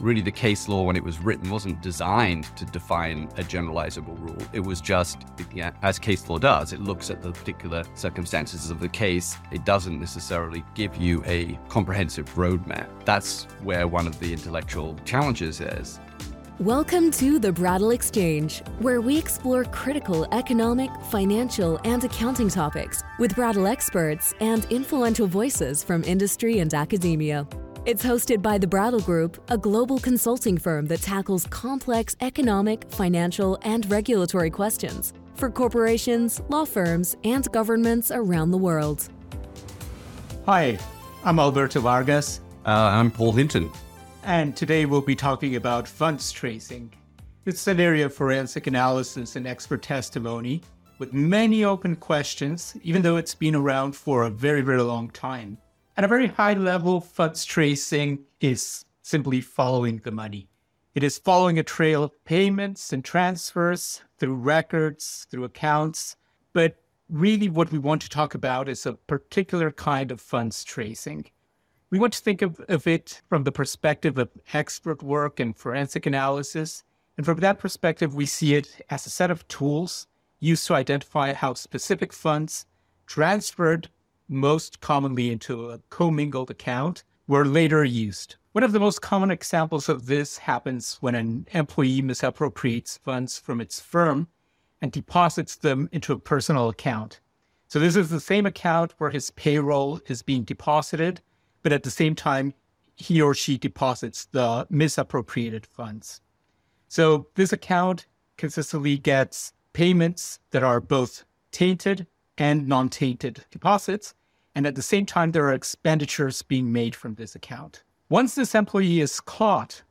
really the case law, when it was written, wasn't designed to define a generalizable rule. It was just, as case law does, it looks at the particular circumstances of the case. It doesn't necessarily give you a comprehensive roadmap. That's where one of the intellectual challenges is. Welcome to the Brattle Exchange, where we explore critical economic, financial, and accounting topics with Brattle experts and influential voices from industry and academia. It's hosted by the Brattle Group, a global consulting firm that tackles complex economic, financial, and regulatory questions for corporations, law firms, and governments around the world. Hi, I'm Alberto Vargas. Uh, I'm Paul Hinton. And today we'll be talking about funds tracing. It's an area of forensic analysis and expert testimony with many open questions, even though it's been around for a very, very long time. At a very high level, funds tracing is simply following the money. It is following a trail of payments and transfers through records, through accounts. But really, what we want to talk about is a particular kind of funds tracing. We want to think of, of it from the perspective of expert work and forensic analysis. And from that perspective, we see it as a set of tools used to identify how specific funds transferred most commonly into a commingled account, were later used. One of the most common examples of this happens when an employee misappropriates funds from its firm and deposits them into a personal account. So, this is the same account where his payroll is being deposited, but at the same time, he or she deposits the misappropriated funds. So, this account consistently gets payments that are both tainted and non tainted deposits. And at the same time, there are expenditures being made from this account. Once this employee is caught,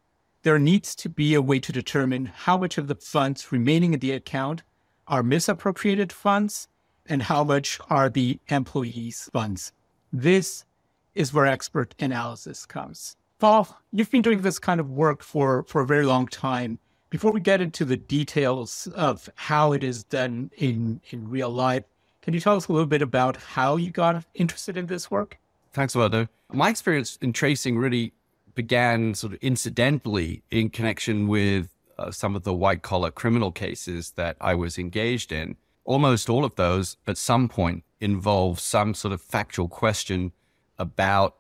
there needs to be a way to determine how much of the funds remaining in the account are misappropriated funds and how much are the employee's funds. This is where expert analysis comes. Paul, you've been doing this kind of work for, for a very long time. Before we get into the details of how it is done in, in real life, can you tell us a little bit about how you got interested in this work? Thanks, Alberto. My experience in tracing really began sort of incidentally in connection with uh, some of the white collar criminal cases that I was engaged in. Almost all of those, at some point, involve some sort of factual question about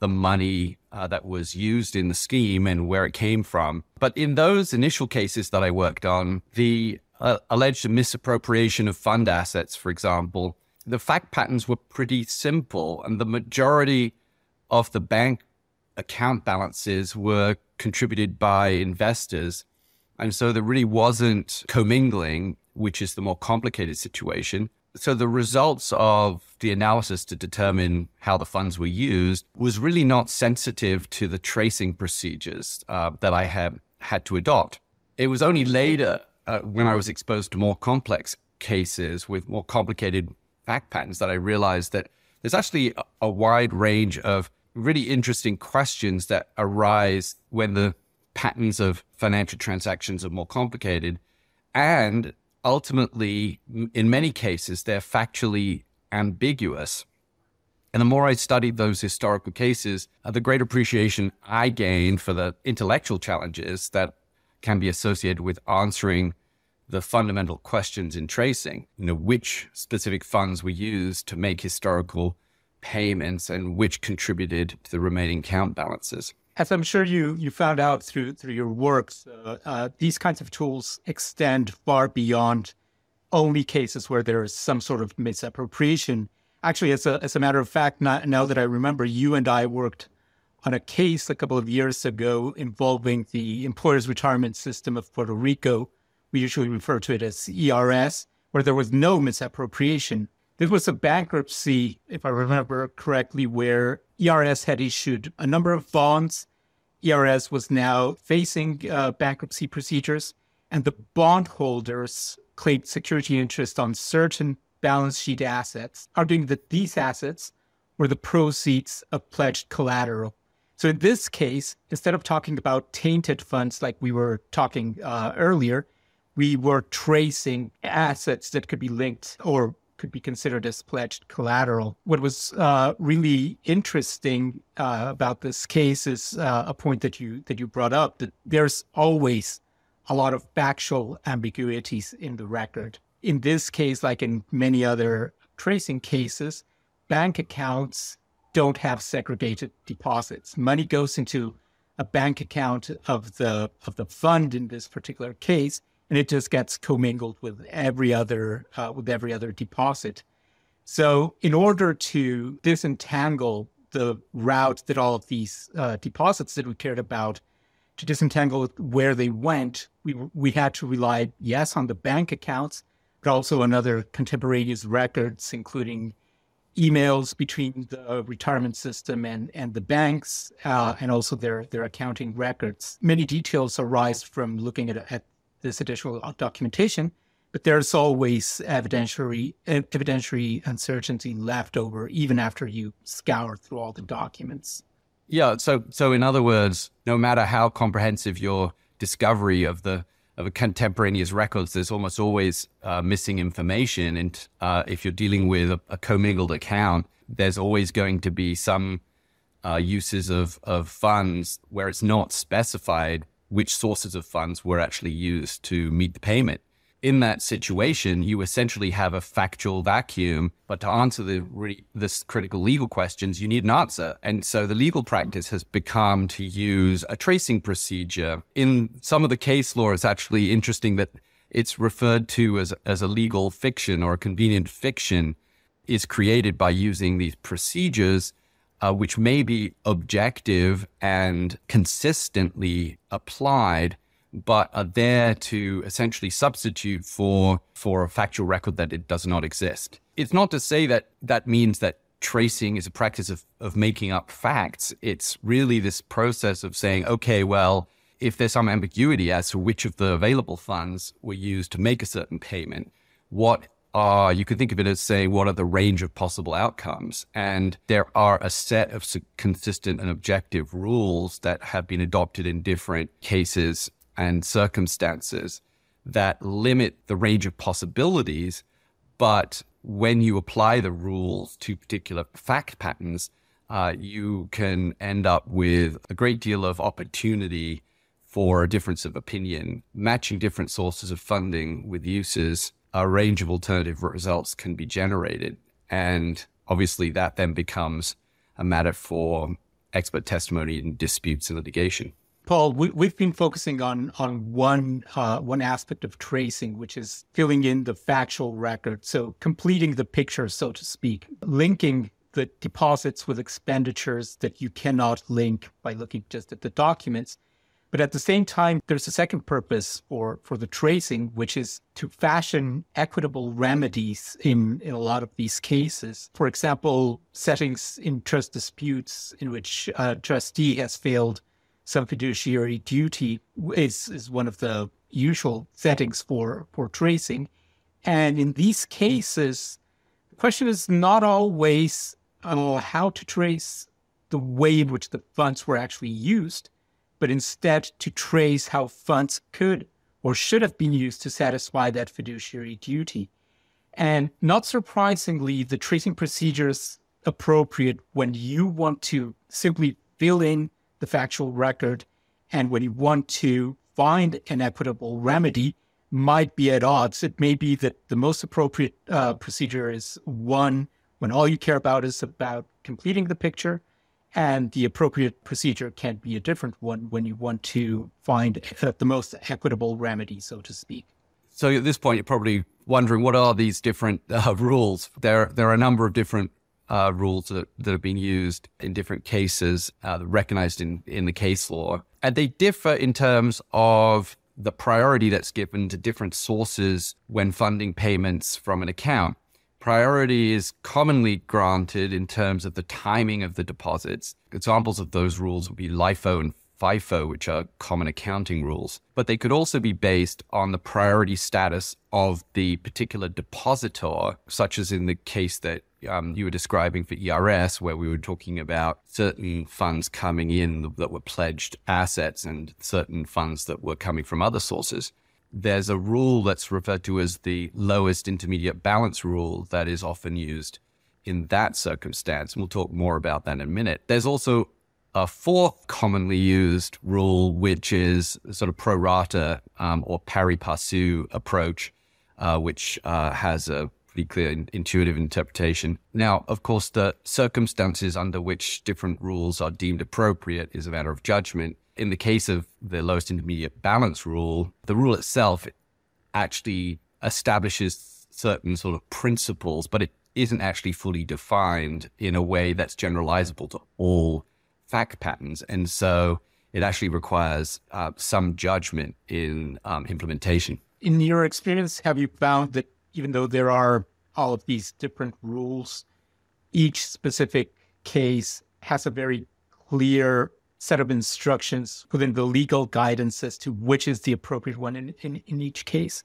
the money uh, that was used in the scheme and where it came from. But in those initial cases that I worked on, the uh, alleged misappropriation of fund assets, for example, the fact patterns were pretty simple, and the majority of the bank account balances were contributed by investors. And so there really wasn't commingling, which is the more complicated situation. So the results of the analysis to determine how the funds were used was really not sensitive to the tracing procedures uh, that I had had to adopt. It was only later uh, when I was exposed to more complex cases with more complicated fact patterns that I realized that there's actually a, a wide range of really interesting questions that arise when the patterns of financial transactions are more complicated. And ultimately, in many cases, they're factually ambiguous. And the more I studied those historical cases, uh, the greater appreciation I gained for the intellectual challenges that can be associated with answering the fundamental questions in tracing. You know, which specific funds were used to make historical payments and which contributed to the remaining count balances. As I'm sure you you found out through through your work, uh, uh, these kinds of tools extend far beyond only cases where there is some sort of misappropriation. Actually, as a as a matter of fact, not, now that I remember, you and I worked on a case a couple of years ago involving the Employees Retirement System of Puerto Rico. We usually refer to it as ERS, where there was no misappropriation. This was a bankruptcy, if I remember correctly, where ERS had issued a number of bonds. ERS was now facing uh, bankruptcy procedures, and the bondholders claimed security interest on certain balance sheet assets, arguing that these assets were the proceeds of pledged collateral. So in this case, instead of talking about tainted funds like we were talking uh, earlier, we were tracing assets that could be linked or could be considered as pledged collateral. What was uh, really interesting uh, about this case is uh, a point that you that you brought up that there's always a lot of factual ambiguities in the record. In this case, like in many other tracing cases, bank accounts don't have segregated deposits. Money goes into a bank account of the of the fund in this particular case, and it just gets commingled with every other uh, with every other deposit. So, in order to disentangle the route that all of these uh, deposits that we cared about, to disentangle where they went, we we had to rely yes on the bank accounts, but also on other contemporaneous records, including emails between the retirement system and, and the banks, uh, and also their, their accounting records. Many details arise from looking at, at this additional documentation, but there's always evidentiary, evidentiary uncertainty left over even after you scour through all the documents. Yeah. So, so in other words, no matter how comprehensive your discovery of the of contemporaneous records, there's almost always uh, missing information. And uh, if you're dealing with a, a, commingled account, there's always going to be some uh, uses of, of funds where it's not specified which sources of funds were actually used to meet the payment in that situation, you essentially have a factual vacuum. But to answer the really this critical legal questions, you need an answer. And so the legal practice has become to use a tracing procedure. In some of the case law, it's actually interesting that it's referred to as as a legal fiction or a convenient fiction is created by using these procedures. Uh, which may be objective and consistently applied but are there to essentially substitute for for a factual record that it does not exist. It's not to say that that means that tracing is a practice of, of making up facts. It's really this process of saying, okay, well, if there's some ambiguity as to which of the available funds were used to make a certain payment, what are, you could think of it as saying, what are the range of possible outcomes? And there are a set of consistent and objective rules that have been adopted in different cases and circumstances that limit the range of possibilities. But when you apply the rules to particular fact patterns, uh, you can end up with a great deal of opportunity for a difference of opinion. Matching different sources of funding with uses, a range of alternative results can be generated. And obviously, that then becomes a matter for expert testimony in disputes and litigation. Paul, we, have been focusing on on one uh, one aspect of tracing, which is filling in the factual record, so completing the picture, so to speak, linking the deposits with expenditures that you cannot link by looking just at the documents. But at the same time, there's a second purpose for, for the tracing, which is to fashion equitable remedies in, in a lot of these cases. For example, settings in trust disputes in which a trustee has failed some fiduciary duty is, is one of the usual settings for, for tracing. And in these cases, the question is not always uh, how to trace the way in which the funds were actually used, but instead to trace how funds could or should have been used to satisfy that fiduciary duty. And not surprisingly, the tracing procedure is appropriate when you want to simply fill in the factual record. And when you want to find an equitable remedy, might be at odds. It may be that the most appropriate uh, procedure is one when all you care about is about completing the picture, and the appropriate procedure can be a different one when you want to find the most equitable remedy, so to speak. So at this point, you're probably wondering what are these different uh, rules? There, there are a number of different uh, rules that, that have been used in different cases, uh, recognized in, in the case law. And they differ in terms of the priority that's given to different sources when funding payments from an account. Priority is commonly granted in terms of the timing of the deposits. Examples of those rules would be LIFO and FIFO, which are common accounting rules, but they could also be based on the priority status of the particular depositor, such as in the case that um, you were describing for ERS, where we were talking about certain funds coming in that were pledged assets and certain funds that were coming from other sources. there's a rule that's referred to as the lowest intermediate balance rule that is often used in that circumstance. And we'll talk more about that in a minute. There's also a fourth commonly used rule, which is sort of pro rata um, or pari passu approach, uh, which uh, has a pretty clear intuitive interpretation. Now, of course, the circumstances under which different rules are deemed appropriate is a matter of judgment. In the case of the lowest intermediate balance rule, the rule itself actually establishes certain sort of principles, but it isn't actually fully defined in a way that's generalizable to all fact patterns. And so it actually requires uh, some judgment in um, implementation. In your experience, have you found that even though there are all of these different rules, each specific case has a very clear set of instructions within the legal guidance as to which is the appropriate one in, in, in each case?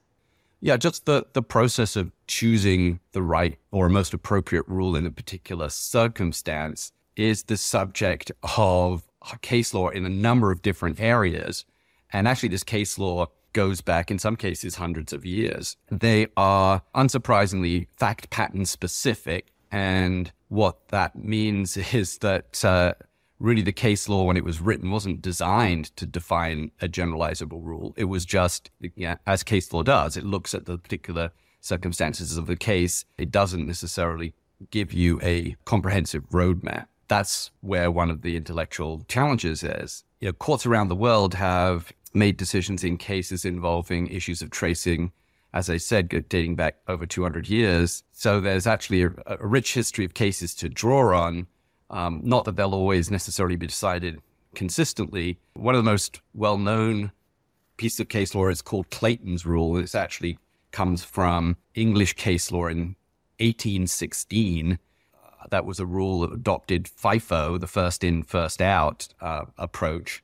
Yeah, just the, the process of choosing the right or most appropriate rule in a particular circumstance is the subject of case law in a number of different areas. And actually, this case law goes back in some cases hundreds of years. They are unsurprisingly fact pattern specific. And what that means is that uh, really the case law, when it was written, wasn't designed to define a generalizable rule. It was just, yeah, as case law does, it looks at the particular circumstances of the case. It doesn't necessarily give you a comprehensive roadmap. That's where one of the intellectual challenges is. You know, courts around the world have made decisions in cases involving issues of tracing, as I said, dating back over 200 years. So there's actually a, a rich history of cases to draw on. Um, not that they'll always necessarily be decided consistently. One of the most well known pieces of case law is called Clayton's Rule. It actually comes from English case law in 1816. That was a rule that adopted FIFO, the first in, first out uh, approach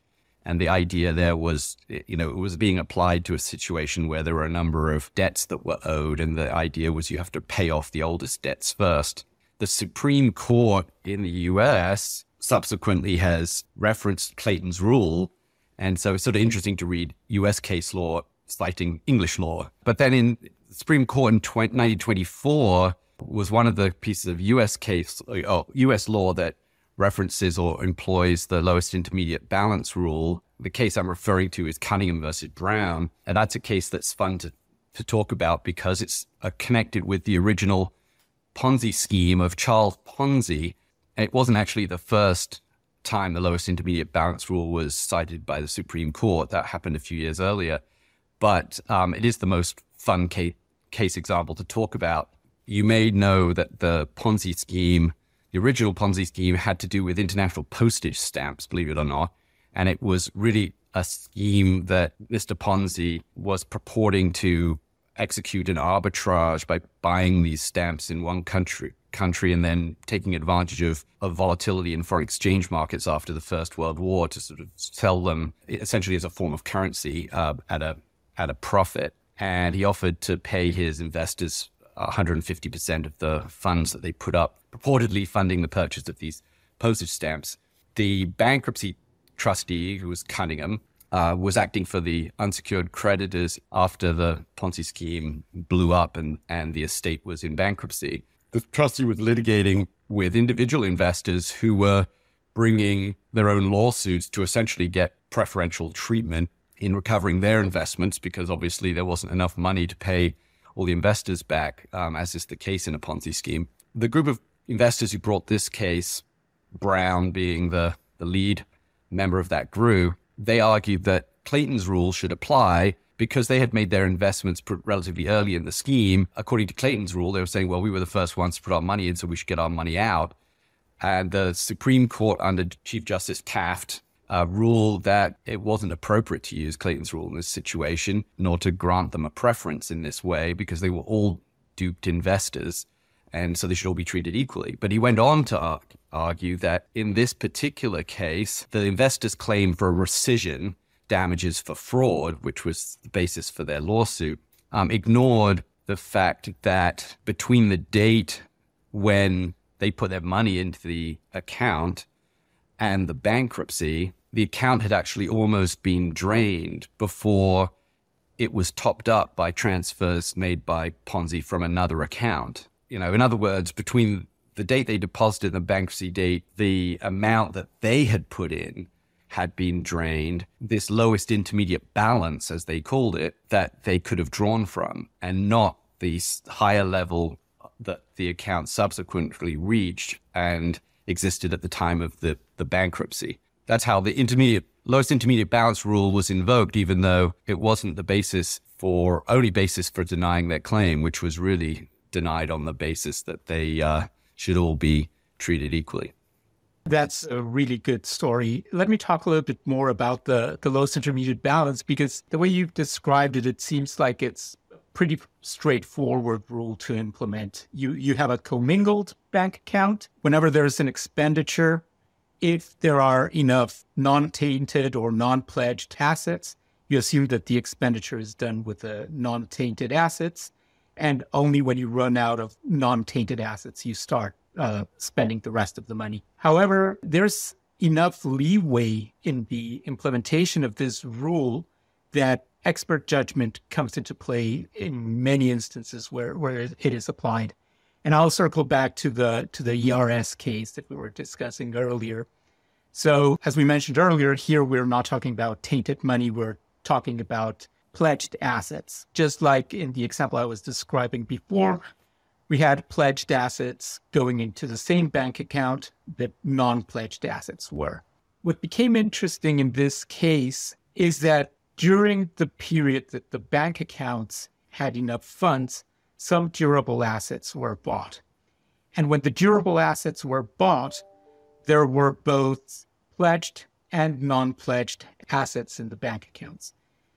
and the idea there was, you know, it was being applied to a situation where there were a number of debts that were owed. And the idea was you have to pay off the oldest debts first. The Supreme Court in the US subsequently has referenced Clayton's rule. And so it's sort of interesting to read US case law citing English law. But then in Supreme Court in 20, 1924 was one of the pieces of US case, oh, US law that references or employs the lowest intermediate balance rule. The case I'm referring to is Cunningham versus Brown. And that's a case that's fun to, to talk about because it's uh, connected with the original Ponzi scheme of Charles Ponzi. And it wasn't actually the first time the lowest intermediate balance rule was cited by the Supreme Court. That happened a few years earlier. But um, it is the most fun case, case example to talk about. You may know that the Ponzi scheme the original Ponzi scheme had to do with international postage stamps, believe it or not. And it was really a scheme that Mr. Ponzi was purporting to execute an arbitrage by buying these stamps in one country country and then taking advantage of, of volatility in foreign exchange markets after the First World War to sort of sell them essentially as a form of currency uh, at a at a profit. And he offered to pay his investors 150% of the funds that they put up, purportedly funding the purchase of these postage stamps. The bankruptcy trustee, who was Cunningham, uh, was acting for the unsecured creditors after the Ponzi scheme blew up and, and the estate was in bankruptcy. The trustee was litigating with individual investors who were bringing their own lawsuits to essentially get preferential treatment in recovering their investments because obviously there wasn't enough money to pay all the investors back, um, as is the case in a Ponzi scheme. The group of investors who brought this case, Brown being the, the lead member of that group, they argued that Clayton's rule should apply because they had made their investments relatively early in the scheme. According to Clayton's rule, they were saying, well, we were the first ones to put our money in, so we should get our money out. And the Supreme Court under Chief Justice Taft uh, ruled that it wasn't appropriate to use Clayton's rule in this situation, nor to grant them a preference in this way because they were all duped investors. And so they should all be treated equally. But he went on to ar- argue that in this particular case, the investors' claim for rescission, damages for fraud, which was the basis for their lawsuit, um, ignored the fact that between the date when they put their money into the account and the bankruptcy, the account had actually almost been drained before it was topped up by transfers made by Ponzi from another account. You know, in other words, between the date they deposited and the bankruptcy date, the amount that they had put in had been drained. This lowest intermediate balance, as they called it, that they could have drawn from, and not the higher level that the account subsequently reached and existed at the time of the, the bankruptcy. That's how the intermediate lowest intermediate balance rule was invoked, even though it wasn't the basis for only basis for denying their claim, which was really denied on the basis that they uh, should all be treated equally. That's a really good story. Let me talk a little bit more about the, the lowest intermediate balance because the way you've described it, it seems like it's a pretty straightforward rule to implement. You you have a commingled bank account. Whenever there's an expenditure, if there are enough non-tainted or non-pledged assets, you assume that the expenditure is done with the non-tainted assets. And only when you run out of non-tainted assets, you start uh, spending the rest of the money. However, there's enough leeway in the implementation of this rule that expert judgment comes into play in many instances where, where it is applied. And I'll circle back to the to the ERS case that we were discussing earlier. So, as we mentioned earlier, here we're not talking about tainted money, we're talking about pledged assets. Just like in the example I was describing before, we had pledged assets going into the same bank account that non pledged assets were. What became interesting in this case is that during the period that the bank accounts had enough funds, some durable assets were bought. And when the durable assets were bought, there were both pledged and non pledged assets in the bank accounts.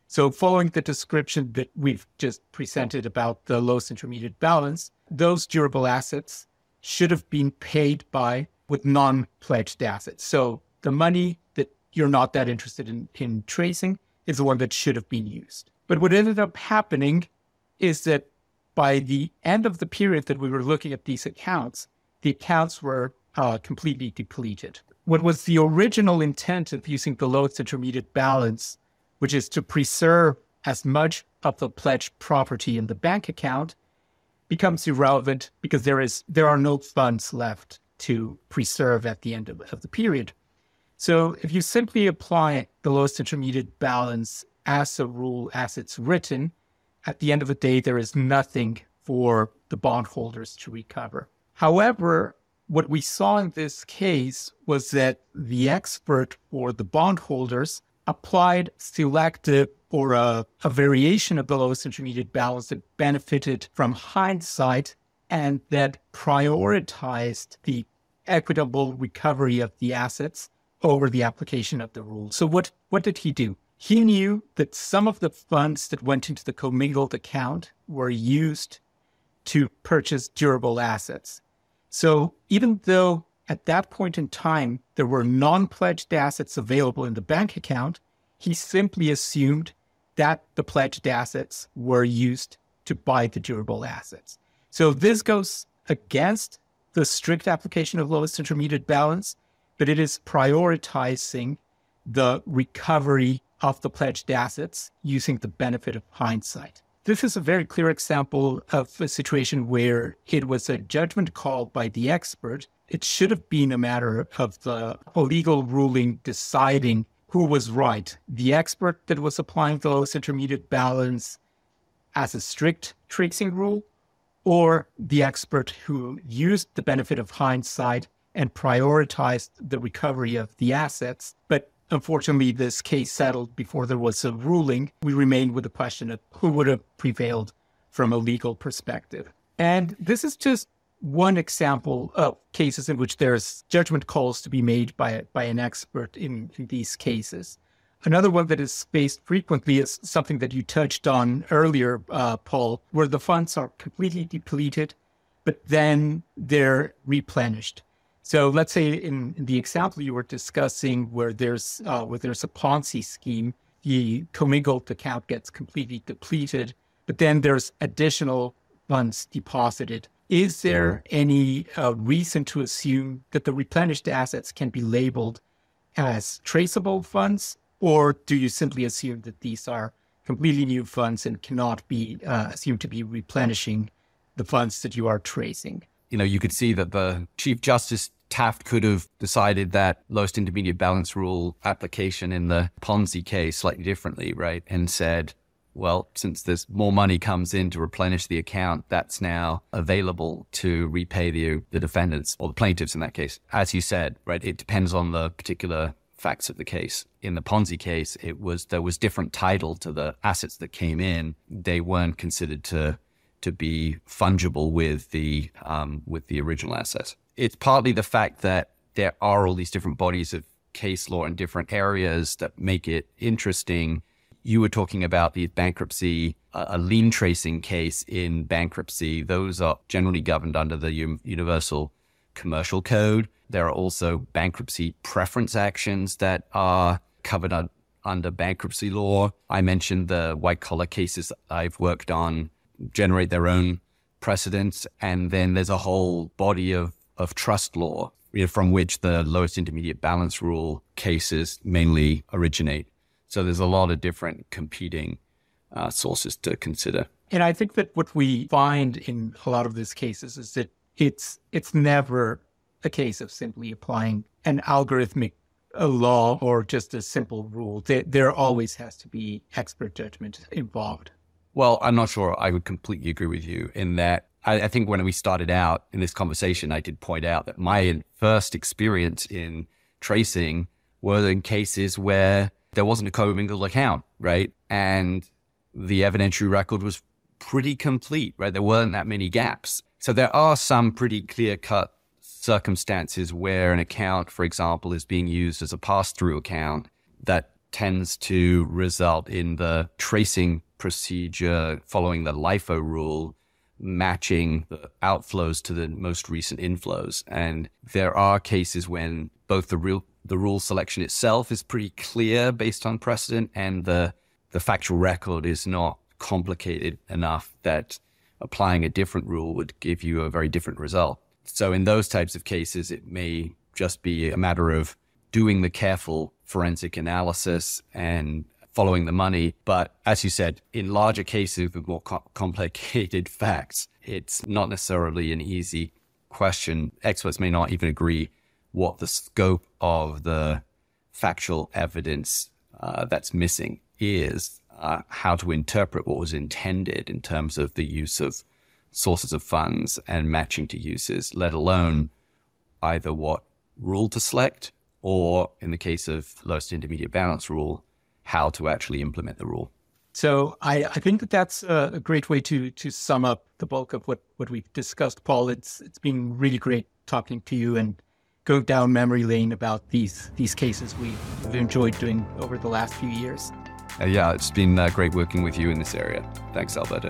So, following the description that we've just presented about the lowest intermediate balance, those durable assets should have been paid by with non pledged assets. So, the money that you're not that interested in, in tracing is the one that should have been used. But what ended up happening is that by the end of the period that we were looking at these accounts, the accounts were uh, completely depleted. What was the original intent of using the lowest intermediate balance which is to preserve as much of the pledged property in the bank account, becomes irrelevant because there is there are no funds left to preserve at the end of, of the period. So if you simply apply the lowest intermediate balance as a rule as it's written, at the end of the day, there is nothing for the bondholders to recover. However, what we saw in this case was that the expert for the bondholders applied selective or a, a variation of the lowest intermediate balance that benefited from hindsight and that prioritized the equitable recovery of the assets over the application of the rule. So what, what did he do? He knew that some of the funds that went into the commingled account were used to purchase durable assets. So even though at that point in time, there were non pledged assets available in the bank account. He simply assumed that the pledged assets were used to buy the durable assets. So this goes against the strict application of lowest intermediate balance, but it is prioritizing the recovery of the pledged assets using the benefit of hindsight. This is a very clear example of a situation where it was a judgment call by the expert it should have been a matter of the legal ruling deciding who was right the expert that was applying the lowest intermediate balance as a strict tracing rule, or the expert who used the benefit of hindsight and prioritized the recovery of the assets. But unfortunately, this case settled before there was a ruling. We remain with the question of who would have prevailed from a legal perspective. And this is just one example of cases in which there's judgment calls to be made by, by an expert in, in these cases. Another one that is faced frequently is something that you touched on earlier, uh, Paul, where the funds are completely depleted, but then they're replenished. So let's say in, in the example you were discussing, where there's uh, where there's a Ponzi scheme, the commingled account gets completely depleted, but then there's additional funds deposited. Is there any uh, reason to assume that the replenished assets can be labeled as traceable funds, or do you simply assume that these are completely new funds and cannot be uh, assumed to be replenishing the funds that you are tracing. You know, you could see that the Chief Justice Taft could have decided that lowest intermediate balance rule application in the Ponzi case slightly differently, right? And said, well, since there's more money comes in to replenish the account, that's now available to repay the the defendants or the plaintiffs in that case. As you said, right, it depends on the particular facts of the case. In the Ponzi case, it was there was different title to the assets that came in. They weren't considered to to be fungible with the um, with the original asset. It's partly the fact that there are all these different bodies of case law in different areas that make it interesting you were talking about the bankruptcy, a lien tracing case in bankruptcy. Those are generally governed under the Universal Commercial Code. There are also bankruptcy preference actions that are covered under bankruptcy law. I mentioned the white collar cases I've worked on generate their own precedents. And then there's a whole body of, of trust law you know, from which the lowest intermediate balance rule cases mainly originate. So there's a lot of different competing uh, sources to consider. And I think that what we find in a lot of these cases is that it's it's never a case of simply applying an algorithmic a law or just a simple rule. There, there always has to be expert judgment involved. Well, I'm not sure I would completely agree with you in that I, I, think when we started out in this conversation, I did point out that my first experience in tracing were in cases where there wasn't a commingled account, right? And the evidentiary record was pretty complete, right? There weren't that many gaps. So there are some pretty clear cut circumstances where an account, for example, is being used as a pass through account that tends to result in the tracing procedure following the LIFO rule matching the outflows to the most recent inflows. And there are cases when both the real the rule selection itself is pretty clear based on precedent, and the the factual record is not complicated enough that applying a different rule would give you a very different result. So in those types of cases, it may just be a matter of doing the careful forensic analysis and following the money. But as you said, in larger cases with more co- complicated facts, it's not necessarily an easy question. Experts may not even agree what the scope of the factual evidence uh, that's missing is, uh, how to interpret what was intended in terms of the use of sources of funds and matching to uses, let alone either what rule to select or, in the case of lowest intermediate balance rule, how to actually implement the rule. So I, I think that that's a, great way to to sum up the bulk of what, what we've discussed, Paul. It's it's been really great talking to you and go down memory lane about these these cases we've enjoyed doing over the last few years. Uh, yeah, it's been uh, great working with you in this area. Thanks, Alberto.